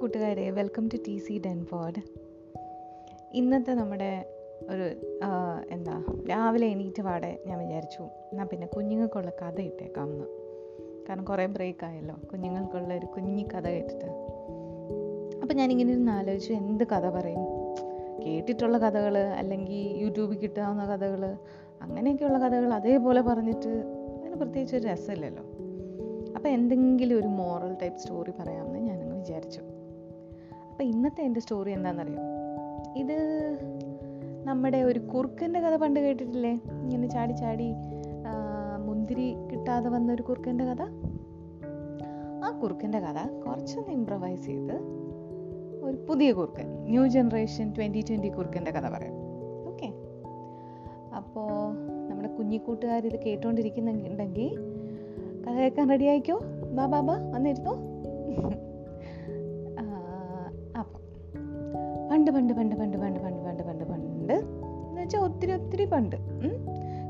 കൂട്ടുകാരെ welcome to T C Denford ഇന്നത്തെ നമ്മുടെ ഒരു എന്താ രാവിലെ എണീറ്റ് പാടെ ഞാൻ വിചാരിച്ചു എന്നാൽ പിന്നെ കുഞ്ഞുങ്ങൾക്കുള്ള കഥ ഇട്ടേക്കാം എന്ന്. കാരണം കുറേ ബ്രേക്ക് ആയല്ലോ കുഞ്ഞുങ്ങൾക്കുള്ള ഒരു കുഞ്ഞി കഥ കേട്ടിട്ട്. അപ്പം ഞാനിങ്ങനെ ഇരുന്ന് ആലോചിച്ചു എന്ത് കഥ പറയും? കേട്ടിട്ടുള്ള കഥകൾ അല്ലെങ്കിൽ യൂട്യൂബിൽ കിട്ടാവുന്ന കഥകൾ അങ്ങനെയൊക്കെയുള്ള കഥകൾ അതേപോലെ പറഞ്ഞിട്ട് അതിന് പ്രത്യേകിച്ച് ഒരു രസമില്ലല്ലോ. അപ്പോൾ എന്തെങ്കിലും ഒരു മോറൽ ടൈപ്പ് സ്റ്റോറി പറയാമെന്ന് ഞാനങ്ങ് വിചാരിച്ചു. അപ്പോൾ ഇന്നത്തെ എന്റെ സ്റ്റോറി എന്താണെന്നറിയോ ഇത് നമ്മുടെ ഒരു കുറുക്കന്റെ കഥ പണ്ട് കേട്ടിട്ടില്ലേ? ഇങ്ങനെ ചാടി ചാടി മുന്തിരി കിട്ടാതെ വന്ന ഒരു കുറുക്കന്റെ കഥ? ആ കുറുക്കന്റെ കഥ കുറച്ചൊന്ന് ഇമ്പ്രവൈസ് ചെയ്ത് ഒരു പുതിയ കുറുക്കൻ ന്യൂ ജനറേഷൻ ട്വന്റി ട്വന്റി കുറുക്കന്റെ കഥ പറയാം. ഓക്കെ അപ്പോൾ നമ്മുടെ കുഞ്ഞിക്കൂട്ടുകാർ ഇത് കേട്ടോണ്ടിരിക്കുന്നുണ്ടെങ്കിൽ കഥ കേൾക്കാൻ റെഡി ആയിക്കോ? ബാ ബാ ബാ വന്നിരുന്നോ? പണ്ട് പണ്ട് പണ്ട് പണ്ട് പണ്ട് പണ്ട് പണ്ട് പണ്ട് പണ്ട്. എന്ന് വെച്ചാൽ ഒത്തിരി ഒത്തിരി പണ്ട്.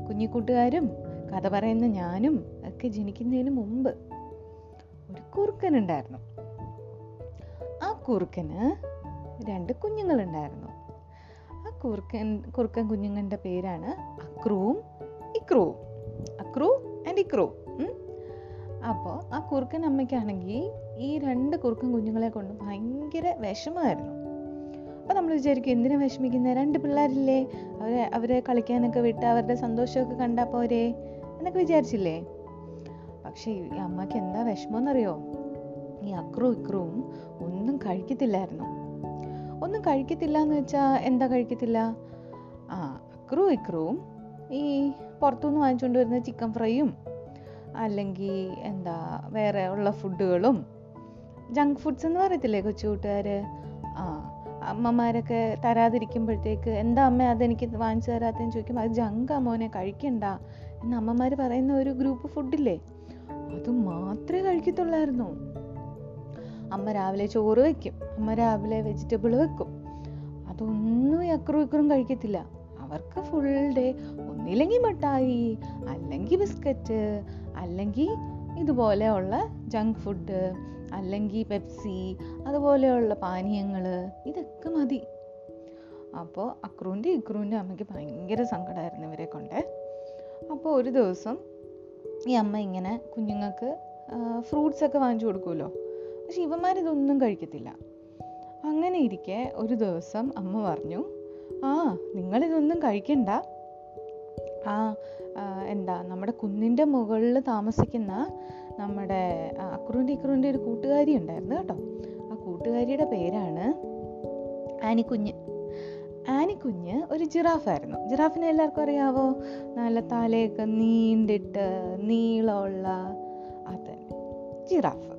കുഞ്ഞിക്കൂട്ടുകാരും കഥ പറയുന്ന ഞാനും ഒക്കെ ജനിക്കുന്നതിന് മുമ്പ് ഒരു കുറുക്കൻ ഉണ്ടായിരുന്നു ആ കുറുക്കന് രണ്ട് കുഞ്ഞുങ്ങളുണ്ടായിരുന്നു. ആ കുറുക്കൻ കുറുക്കൻ കുഞ്ഞുങ്ങളുടെ പേരാണ് അക്രുവും ഇക്രുവും. അക്രു ആൻഡ് ഇക്രൂ. അപ്പോൾ ആ കുറുക്കൻ അമ്മയ്ക്കാണെങ്കിൽ ഈ രണ്ട് കുറുക്കൻ കുഞ്ഞുങ്ങളെ കൊണ്ട് ഭയങ്കര വിഷമമായിരുന്നു. അപ്പോൾ നമ്മൾ വിചാരിക്കും എന്തിനു വിഷമിക്കുന്നത് രണ്ട് പിള്ളേരില്ലേ? അവരെ അവരെ കളിക്കാനൊക്കെ വിട്ട് അവരുടെ സന്തോഷമൊക്കെ കണ്ടാൽ പോരെ? എന്നൊക്കെ വിചാരിച്ചില്ലേ? പക്ഷേ ഈ അമ്മയ്ക്ക് എന്താ വിഷമമെന്നറിയോ? ഈ അക്രൂ ഇക്രുവും ഒന്നും കഴിക്കത്തില്ലായിരുന്നു. ഒന്നും കഴിക്കത്തില്ല എന്ന് വെച്ചാൽ എന്താ കഴിക്കത്തില്ല? ആ അക്രൂ ഇക്രുവും ഈ പുറത്തുനിന്ന് വാങ്ങിച്ചുകൊണ്ട് വരുന്ന ചിക്കൻ ഫ്രൈയും അല്ലെങ്കിൽ എന്താ വേറെ ഉള്ള ഫുഡുകളും. ജങ്ക് ഫുഡ്സ് എന്ന് പറയത്തില്ലേ കൊച്ചു കൂട്ടുകാർ ആ അമ്മമാരൊക്കെ തരാതിരിക്കുമ്പോഴത്തേക്ക് എന്താ അമ്മ അതെനിക്ക് വാങ്ങിച്ചു തരാത്തതെന്ന് ചോദിക്കുമ്പോൾ അത് ജങ്കാ മോനെ കഴിക്കണ്ട. എന്ന് അമ്മമാർ പറയുന്ന ഒരു ഗ്രൂപ്പ് ഫുഡില്ലേ അത് മാത്രമേ കഴിക്കത്തുള്ളായിരുന്നു. അമ്മ രാവിലെ ചോറ് വെക്കും. അമ്മ രാവിലെ വെജിറ്റബിൾ വെക്കും. അതൊന്നും അക്രും ഇക്രും കഴിക്കത്തില്ല. അവർക്ക് ഫുൾ ഡേ ഒന്നില്ലെങ്കിൽ മിഠായി അല്ലെങ്കിൽ ബിസ്ക്കറ്റ് അല്ലെങ്കിൽ ഇതുപോലെയുള്ള ജങ്ക് ഫുഡ് അല്ലെങ്കിൽ പെപ്സി അതുപോലെയുള്ള പാനീയങ്ങൾ ഇതൊക്കെ മതി. അപ്പോൾ അക്രൂന്റെ ഇക്രൂന്റെ അമ്മയ്ക്ക് ഭയങ്കര സങ്കടമായിരുന്നു ഇവരെ കൊണ്ട്. അപ്പോൾ ഒരു ദിവസം ഈ അമ്മ ഇങ്ങനെ കുഞ്ഞുങ്ങൾക്ക് ഫ്രൂട്ട്സ് ഒക്കെ വാങ്ങിച്ചു കൊടുക്കുമല്ലോ പക്ഷെ ഇവന്മാരിതൊന്നും കഴിക്കത്തില്ല. അങ്ങനെ ഇരിക്കെ ഒരു ദിവസം അമ്മ പറഞ്ഞു ആ നിങ്ങളിതൊന്നും കഴിക്കണ്ട. ആ എന്താ നമ്മുടെ കുന്നിന്റെ മുകളിൽ താമസിക്കുന്ന നമ്മുടെ അക്രൂന്റെ ഇക്രൂന്റെ ഒരു കൂട്ടുകാരി ഉണ്ടായിരുന്നു കേട്ടോ. ആ കൂട്ടുകാരിയുടെ പേരാണ് ആനിക്കുഞ്ഞ്. ആനിക്കുഞ്ഞ് ഒരു ജിറാഫായിരുന്നു. ജിറാഫിനെ എല്ലാവർക്കും അറിയാവോ? നല്ല തലയൊക്കെ നീണ്ടിട്ട് നീളമുള്ള അത് ജിറാഫ്.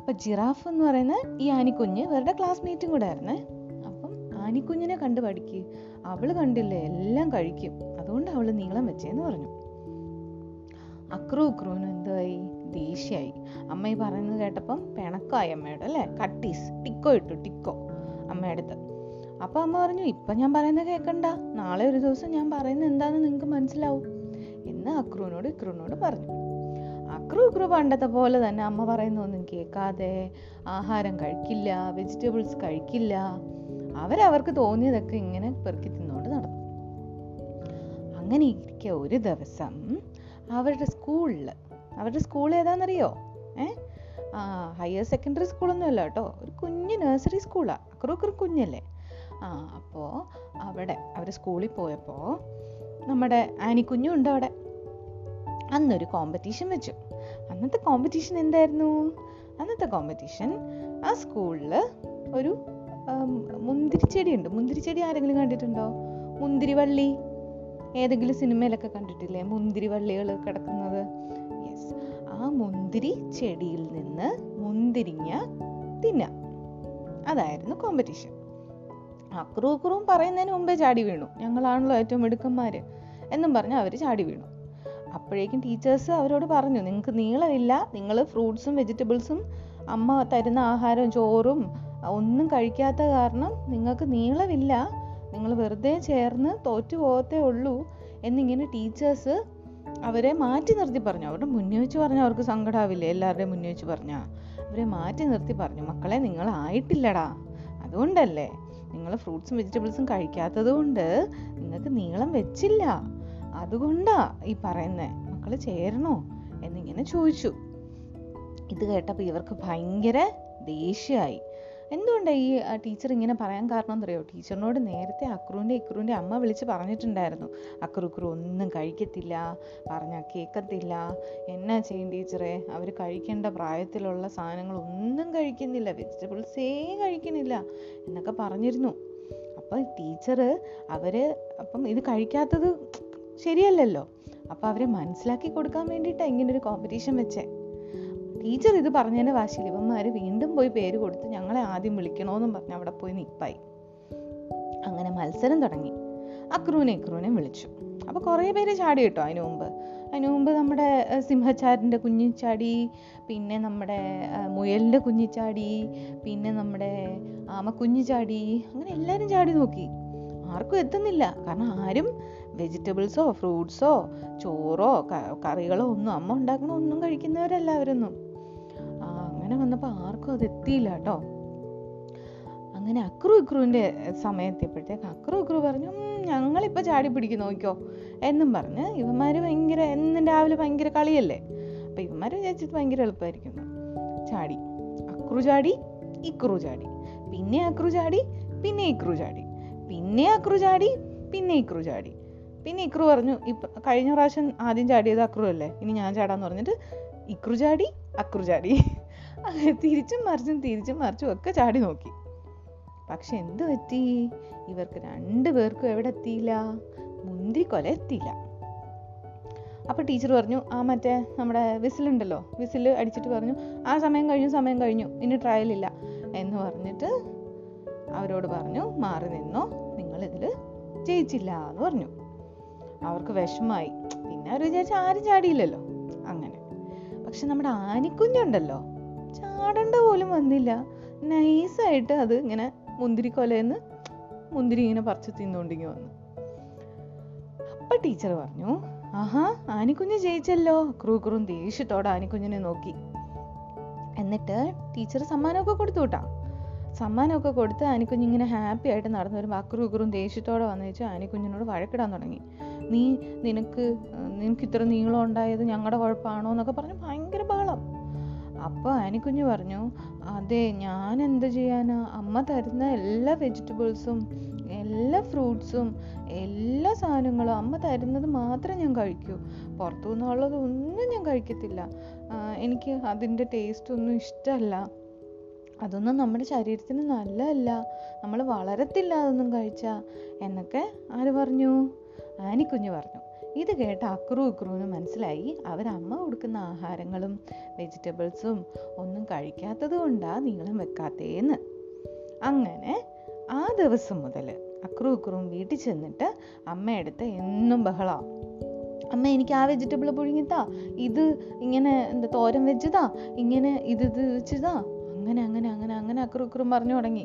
അപ്പം ജിറാഫ് എന്ന് പറയുന്ന ഈ ആനിക്കുഞ്ഞ് ഇവരുടെ ക്ലാസ്മേറ്റും കൂടെ ആയിരുന്നേ. അപ്പം ആനിക്കുഞ്ഞിനെ കണ്ട് പഠിക്കുക അവൾ കണ്ടില്ലേ എല്ലാം കഴിക്കും. അതുകൊണ്ട് അവൾ നീളം വെച്ചേന്ന് പറഞ്ഞു. അക്രു അക്രൂന്ന് എന്തായി ദേഷ്യായി അമ്മ ഈ പറയുന്നത് കേട്ടപ്പം പിണക്കമായി അമ്മയോട് അല്ലേ? കട്ടീസ് ടിക്കോ ഇട്ടു ടിക്കോ അമ്മയടുത്ത് അപ്പൊ അമ്മ പറഞ്ഞു ഇപ്പൊ ഞാൻ പറയുന്നത് കേൾക്കണ്ട നാളെ ഒരു ദിവസം ഞാൻ പറയുന്നത് എന്താണെന്ന് നിങ്ങൾക്ക് മനസ്സിലാവും. എന്ന് അക്രൂനോട് ഇക്രുവിനോട് പറഞ്ഞു. അക്രൂ ഇക്രു പണ്ടത്തെ പോലെ തന്നെ അമ്മ പറയുന്നൊന്നും കേൾക്കാതെ ആഹാരം കഴിക്കില്ല വെജിറ്റബിൾസ് കഴിക്കില്ല. അവരവർക്ക് തോന്നിയതൊക്കെ ഇങ്ങനെ പെറുക്കി തിന്നോണ്ട് നടന്നു. അങ്ങനെ ഇരിക്കുക ഒരു ദിവസം അവരുടെ സ്കൂളിൽ അവരുടെ സ്കൂൾ ഏതാണെന്നറിയോ ഏ? ആ ഹയർ സെക്കൻഡറി സ്കൂളൊന്നും അല്ല കേട്ടോ. ഒരു കുഞ്ഞ് നഴ്സറി സ്കൂളാണ് അക്രൂക്കർ കുഞ്ഞല്ലേ. ആ അപ്പോൾ അവിടെ അവർ സ്കൂളിൽ പോയപ്പോൾ നമ്മുടെ ആനിക്കുഞ്ഞും ഉണ്ട് അവിടെ. അന്നൊരു കോമ്പറ്റീഷൻ വെച്ചു. അന്നത്തെ കോമ്പറ്റീഷൻ എന്തായിരുന്നു? അന്നത്തെ കോമ്പറ്റീഷൻ ആ സ്കൂളിൽ ഒരു മുന്തിരിച്ചെടി ഉണ്ട് മുന്തിരിച്ചെടി ആരെങ്കിലും കണ്ടിട്ടുണ്ടോ? മുന്തിരിവള്ളി. ഏതെങ്കിലും സിനിമയിലൊക്കെ കണ്ടിട്ടില്ലേ? മുന്തിരി വള്ളികൾ കിടക്കുന്നത്. യെസ് ആ മുന്തിരി ചെടിയിൽ നിന്ന് മുന്തിരിങ്ങ തിന്ന. അതായിരുന്നു കോമ്പറ്റീഷൻ അക്രൂക്കറും പറയുന്നതിന് മുമ്പേ ചാടി വീണു. ഞങ്ങളാണല്ലോ ഏറ്റവും മിടുക്കന്മാര് എന്നും പറഞ്ഞ് അവർ ചാടി വീണു. അപ്പോഴേക്കും ടീച്ചേഴ്സ് അവരോട് പറഞ്ഞു നിങ്ങൾക്ക് നീളമില്ല. നിങ്ങൾ ഫ്രൂട്ട്സും വെജിറ്റബിൾസും അമ്മ തരുന്ന ആഹാരവും ചോറും ഒന്നും കഴിക്കാത്ത കാരണം നിങ്ങൾക്ക് നീളമില്ല. നിങ്ങൾ വെറുതെ ചേർന്ന് തോറ്റു പോകത്തേ ഉള്ളൂ എന്നിങ്ങനെ ടീച്ചേഴ്സ് അവരെ മാറ്റി നിർത്തി പറഞ്ഞു. അവരുടെ മുന്നേ വെച്ച് പറഞ്ഞാൽ അവർക്ക് സങ്കടാവില്ലേ? എല്ലാവരുടെയും മുന്നേ വെച്ച് പറഞ്ഞാൽ അവരെ മാറ്റി നിർത്തി പറഞ്ഞു. മക്കളെ നിങ്ങൾ ആയിട്ടില്ലടാ. അതുകൊണ്ടല്ലേ? നിങ്ങൾ ഫ്രൂട്ട്സും വെജിറ്റബിൾസും കഴിക്കാത്തത് കൊണ്ട് നിങ്ങൾക്ക് നീളം വെച്ചില്ല. അതുകൊണ്ടാ ഈ പറയുന്നത് മക്കൾ ചേരണോ? എന്നിങ്ങനെ ചോദിച്ചു. ഇത് കേട്ടപ്പോൾ ഇവർക്ക് ഭയങ്കര ദേഷ്യമായി എന്തുകൊണ്ടാണ് ഈ ടീച്ചർ ഇങ്ങനെ പറയാൻ കാരണം എന്നറിയോ ടീച്ചറിനോട് നേരത്തെ അക്രുവിന്റെ ഇക്രുവിന്റെ അമ്മ വിളിച്ച് പറഞ്ഞിട്ടുണ്ടായിരുന്നു. അക്രു ഇക്രു ഒന്നും കഴിക്കത്തില്ല പറഞ്ഞാൽ കേൾക്കത്തില്ല എന്നാ ചെയ്യും ടീച്ചറെ അവർ കഴിക്കേണ്ട പ്രായത്തിലുള്ള സാധനങ്ങൾ ഒന്നും കഴിക്കുന്നില്ല വെജിറ്റബിൾസേ കഴിക്കുന്നില്ല എന്നൊക്കെ പറഞ്ഞിരുന്നു. അപ്പം ടീച്ചർ അവർ അപ്പം ഇത് കഴിക്കാത്തത് ശരിയല്ലല്ലോ. അപ്പോൾ അവരെ മനസ്സിലാക്കി കൊടുക്കാൻ വേണ്ടിയിട്ടാണ് ഇങ്ങനൊരു കോമ്പറ്റീഷൻ വെച്ചേ. ടീച്ചർ ഇത് പറഞ്ഞതിന്റെ വാശിയിൽ ഇവന്മാർ വീണ്ടും പോയി പേര് കൊടുത്ത് ഞങ്ങളെ ആദ്യം വിളിക്കണമെന്നും പറഞ്ഞ് അവിടെ പോയി നിപ്പായി. അങ്ങനെ മത്സരം തുടങ്ങി. അക്രൂനെ ഇക്രൂനെ വിളിച്ചു. അപ്പോൾ കുറേ പേര് ചാടി കേട്ടോ അതിനു മുമ്പ്. അതിനു മുമ്പ് നമ്മുടെ സിംഹച്ചാരിന്റെ കുഞ്ഞിച്ചാടി പിന്നെ നമ്മുടെ മുയലിന്റെ കുഞ്ഞിച്ചാടി പിന്നെ നമ്മുടെ ആമക്കുഞ്ഞിച്ചാടി അങ്ങനെ എല്ലാവരും ചാടി നോക്കി. ആർക്കും എത്തുന്നില്ല. കാരണം ആരും വെജിറ്റബിൾസോ ഫ്രൂട്ട്സോ ചോറോ കറികളോ ഒന്നും അമ്മ ഉണ്ടാക്കണ ഒന്നും കഴിക്കുന്നവരല്ല അവരൊന്നും. അങ്ങനെ വന്നപ്പോൾ ആർക്കും അത് എത്തിയില്ല കേട്ടോ. അങ്ങനെ അക്രു ഇക്രുവിന്റെ സമയത്തിയപ്പോഴത്തേക്ക് അക്രു ഇക്രു പറഞ്ഞു ഞങ്ങളിപ്പോൾ ചാടി പിടിക്കും നോക്കിയോ എന്നും പറഞ്ഞ് ഇവന്മാർ ഭയങ്കര എന്നും രാവിലെ ഭയങ്കര കളിയല്ലേ? അപ്പം ഇവന്മാർ വിചാരിച്ചിട്ട് ഭയങ്കര എളുപ്പമായിരിക്കും ചാടി. അക്രു ചാടി ഇക്രു ചാടി. പിന്നെ അക്രു ചാടി പിന്നെ ഇക്രു ചാടി. പിന്നെ അക്രു ചാടി പിന്നെ ഇക്രു ചാടി. പിന്നെ ഇക്രു പറഞ്ഞു ഇപ്പം കഴിഞ്ഞ പ്രാവശ്യം ആദ്യം ചാടിയത് അക്രു അല്ലേ? ഇനി ഞാൻ ചാടാന്ന് പറഞ്ഞിട്ട് ഇക്രു ചാടി അക്രു ചാടി. തിരിച്ചും മറിച്ചും തിരിച്ചും മറിച്ചും ഒക്കെ ചാടി നോക്കി. പക്ഷെ എന്ത് പറ്റി? ഇവർക്ക് രണ്ടു പേർക്കും എവിടെ എത്തിയില്ല? മുന്തിരിക്കൊല എത്തിയില്ല. അപ്പൊ ടീച്ചർ പറഞ്ഞു ആ മറ്റേ നമ്മുടെ വിസിലുണ്ടല്ലോ വിസിൽ അടിച്ചിട്ട് പറഞ്ഞു ആ സമയം കഴിഞ്ഞു സമയം കഴിഞ്ഞു ഇനി ട്രയൽ ഇല്ല. എന്ന് പറഞ്ഞിട്ട് അവരോട് പറഞ്ഞു മാറി നിന്നോ നിങ്ങൾ ഇതിൽ ജയിച്ചില്ല എന്ന് പറഞ്ഞു. അവർക്ക് വിഷമായി പിന്നെ അവർ വിചാരിച്ചു ആരും ചാടിയില്ലല്ലോ. അങ്ങനെ. പക്ഷെ നമ്മുടെ ആനിക്കുഞ്ഞുണ്ടല്ലോ ചാടേണ്ട പോലും വന്നില്ല. നൈസായിട്ട് അത് ഇങ്ങനെ മുന്തിരിക്കൊലയെന്ന് മുന്തിരി ഇങ്ങനെ പറിച്ച് തിന്നുകൊണ്ടിങ്ങി വന്നു. അപ്പൊ ടീച്ചർ പറഞ്ഞു ആഹാ ആനിക്കുഞ്ഞ് ജയിച്ചല്ലോ. ക്രൂ ക്രൂം ദേഷ്യത്തോടെ ആനിക്കുഞ്ഞിനെ നോക്കി. എന്നിട്ട് ടീച്ചർ സമ്മാനമൊക്കെ കൊടുത്തു കേട്ടാ സമ്മാനമൊക്കെ കൊടുത്ത് ആനിക്കുഞ്ഞ് ഇങ്ങനെ ഹാപ്പി ആയിട്ട് നടന്നു വരുമ്പോൾ അക്രു ഇക്രും ദേഷ്യത്തോടെ വന്നു വെച്ചാൽ ആനിക്കുഞ്ഞിനോട് വഴക്കിടാൻ തുടങ്ങി. നീ നിനക്ക് നിനക്ക് ഇത്ര നീളം ഉണ്ടായത് ഞങ്ങളുടെ കുഴപ്പമാണോ എന്നൊക്കെ പറഞ്ഞ് ഭയങ്കര അപ്പോൾ ആനിക്കുഞ്ഞ് പറഞ്ഞു അതെ ഞാൻ എന്ത് ചെയ്യാനാ? അമ്മ തരുന്ന എല്ലാ വെജിറ്റബിൾസും എല്ലാ ഫ്രൂട്ട്സും എല്ലാ സാധനങ്ങളും അമ്മ തരുന്നത് മാത്രമേ ഞാൻ കഴിക്കൂ. പുറത്തു നിന്നുള്ളത് ഒന്നും ഞാൻ കഴിക്കത്തില്ല. എനിക്ക് അതിന്റെ ടേസ്റ്റ് ഒന്നും ഇഷ്ടമല്ല അതൊന്നും നമ്മുടെ ശരീരത്തിന് നല്ലതല്ല. നമ്മൾ വളരത്തില്ല അതൊന്നും കഴിച്ചാൽ എന്നൊക്കെ ആര് പറഞ്ഞു. ആനിക്കുഞ്ഞ് പറഞ്ഞു. ഇത് കേട്ട അക്രു ഇക്രുവിന് മനസ്സിലായി. അവരമ്മ കൊടുക്കുന്ന ആഹാരങ്ങളും വെജിറ്റബിൾസും ഒന്നും കഴിക്കാത്തത് കൊണ്ടാ നീളം വെക്കാത്തേന്ന്. അങ്ങനെ ആ ദിവസം മുതൽ അക്രു ഇക്രുവും വീട്ടിൽ ചെന്നിട്ട് അമ്മയെടുത്ത് എന്നും ബഹളമാണ് അമ്മ എനിക്ക് ആ വെജിറ്റബിൾ പുഴുങ്ങിത്താ ഇത് ഇങ്ങനെ എന്താ തോരൻ വെച്ചതാ ഇങ്ങനെ ഇത് ഇത് വെച്ചതാ. അങ്ങനെ അങ്ങനെ അങ്ങനെ അങ്ങനെ അക്രു ഇക്രും പറഞ്ഞു തുടങ്ങി.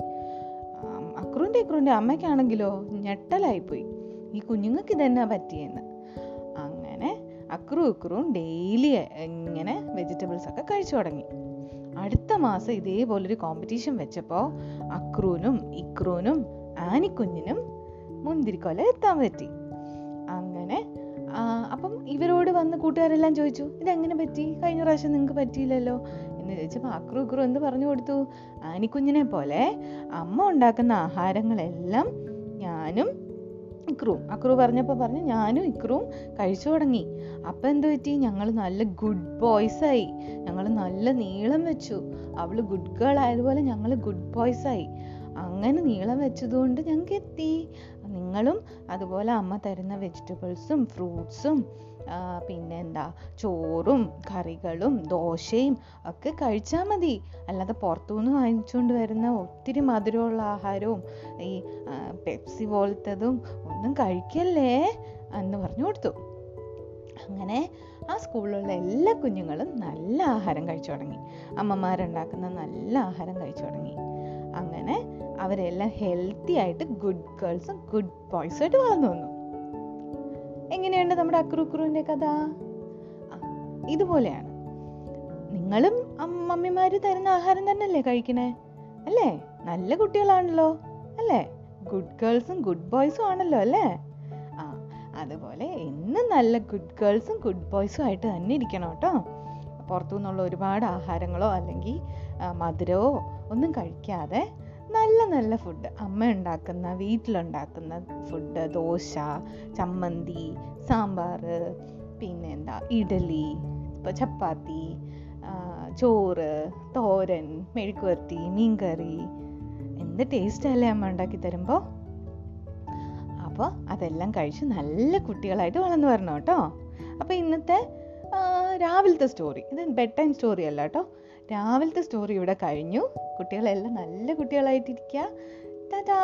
അക്രുവിന്റെ ഇക്രുവിന്റെ അമ്മയ്ക്കാണെങ്കിലോ ഞെട്ടലായിപ്പോയി. ഈ കുഞ്ഞുങ്ങൾക്ക് ഇതെന്നാ പറ്റിയെന്ന്. അക്രു ഇക്രുവും ഡെയിലി ഇങ്ങനെ വെജിറ്റബിൾസ് ഒക്കെ കഴിച്ചു തുടങ്ങി. അടുത്ത മാസം ഇതേപോലൊരു കോമ്പറ്റീഷൻ വെച്ചപ്പോൾ അക്രൂനും ഇക്രൂനും ആനിക്കുഞ്ഞിനും മുന്തിരിക്കൊല എത്താൻ പറ്റി. അങ്ങനെ അപ്പം ഇവരോട് വന്ന് കൂട്ടുകാരെല്ലാം ചോദിച്ചു ഇതെങ്ങനെ പറ്റി? കഴിഞ്ഞ പ്രാവശ്യം നിങ്ങൾക്ക് പറ്റിയില്ലല്ലോ? എന്ന് ചോദിച്ചപ്പോൾ അക്രു ഇക്രു എന്ത് പറഞ്ഞു കൊടുത്തു? ആനിക്കുഞ്ഞിനെ പോലെ അമ്മ ഉണ്ടാക്കുന്ന ആഹാരങ്ങളെല്ലാം ഞാനും ഇക്രുവും അക്രു പറഞ്ഞപ്പോൾ പറഞ്ഞു ഞാനും ഇക്രുവും കഴിച്ചു തുടങ്ങി. അപ്പം എന്ത് പറ്റി? ഞങ്ങൾ നല്ല ഗുഡ് ബോയ്സ് ആയി. ഞങ്ങൾ നല്ല നീളം വെച്ചു. അവൾ ഗുഡ് ഗേൾ ആയതുപോലെ ഞങ്ങൾ ഗുഡ് ബോയ്സ് ആയി. അങ്ങനെ നീളം വെച്ചതുകൊണ്ട് ഞങ്ങൾക്ക് എത്തി നിങ്ങളും അതുപോലെ അമ്മ തരുന്ന വെജിറ്റബിൾസും ഫ്രൂട്ട്സും പിന്നെ എന്താ ചോറും കറികളും ദോശയും ഒക്കെ കഴിച്ചാൽ മതി. അല്ലാതെ പുറത്തുനിന്ന് വാങ്ങിച്ചുകൊണ്ട് വരുന്ന ഒത്തിരി മധുരമുള്ള ആഹാരവും ഈ പെപ്സി പോലത്തതും ഒന്നും കഴിക്കല്ലേ? എന്ന് പറഞ്ഞു കൊടുത്തു. അങ്ങനെ ആ സ്കൂളിലുള്ള എല്ലാ കുഞ്ഞുങ്ങളും നല്ല ആഹാരം കഴിച്ചു തുടങ്ങി. അമ്മമാരുണ്ടാക്കുന്ന നല്ല ആഹാരം കഴിച്ചു തുടങ്ങി. അങ്ങനെ അവരെല്ലാം ഹെൽത്തി ആയിട്ട് ഗുഡ് ഗേൾസും ഗുഡ് ബോയ്സും ആയിട്ട് വളർന്നു വന്നു. എങ്ങനെയുണ്ട് നമ്മുടെ അക്രുക്രുവിന്റെ കഥ. ഇതുപോലെയാണ്. നിങ്ങളും മമ്മിമാർ തരുന്ന ആഹാരം തന്നെയല്ലേ കഴിക്കണേ? അല്ലേ? നല്ല കുട്ടികളാണല്ലോ അല്ലേ? ഗുഡ് ഗേൾസും ഗുഡ് ബോയ്സും ആണല്ലോ അല്ലേ? ആ അതുപോലെ എന്നും നല്ല ഗുഡ് ഗേൾസും ഗുഡ് ബോയ്സും ആയിട്ട് തന്നെ ഇരിക്കണം കേട്ടോ. പുറത്തു നിന്നുള്ള ഒരുപാട് ആഹാരങ്ങളോ അല്ലെങ്കിൽ മധുരമോ ഒന്നും കഴിക്കാതെ നല്ല നല്ല ഫുഡ് അമ്മ ഉണ്ടാക്കുന്ന വീട്ടിലുണ്ടാക്കുന്ന ഫുഡ് ദോശ ചമ്മന്തി സാമ്പാർ പിന്നെ എന്താ ഇഡലി ഇപ്പോൾ ചപ്പാത്തി ചോറ് തോരൻ മെഴുക്കുവരട്ടി മീൻകറി. എന്ത് ടേസ്റ്റ് അല്ലേ അമ്മ ഉണ്ടാക്കി തരുമ്പോൾ അപ്പോൾ അതെല്ലാം കഴിച്ച് നല്ല കുട്ടികളായിട്ട് വളർന്നു വരണം കേട്ടോ. അപ്പോൾ ഇന്നത്തെ രാവിലത്തെ സ്റ്റോറി ഇത് ബെഡ് ടൈം സ്റ്റോറി അല്ല കേട്ടോ. രാവിലത്തെ സ്റ്റോറി ഇവിടെ കഴിഞ്ഞു. കുട്ടികളെല്ലാം നല്ല കുട്ടികളായിട്ടിരിക്കുക ടാറ്റാ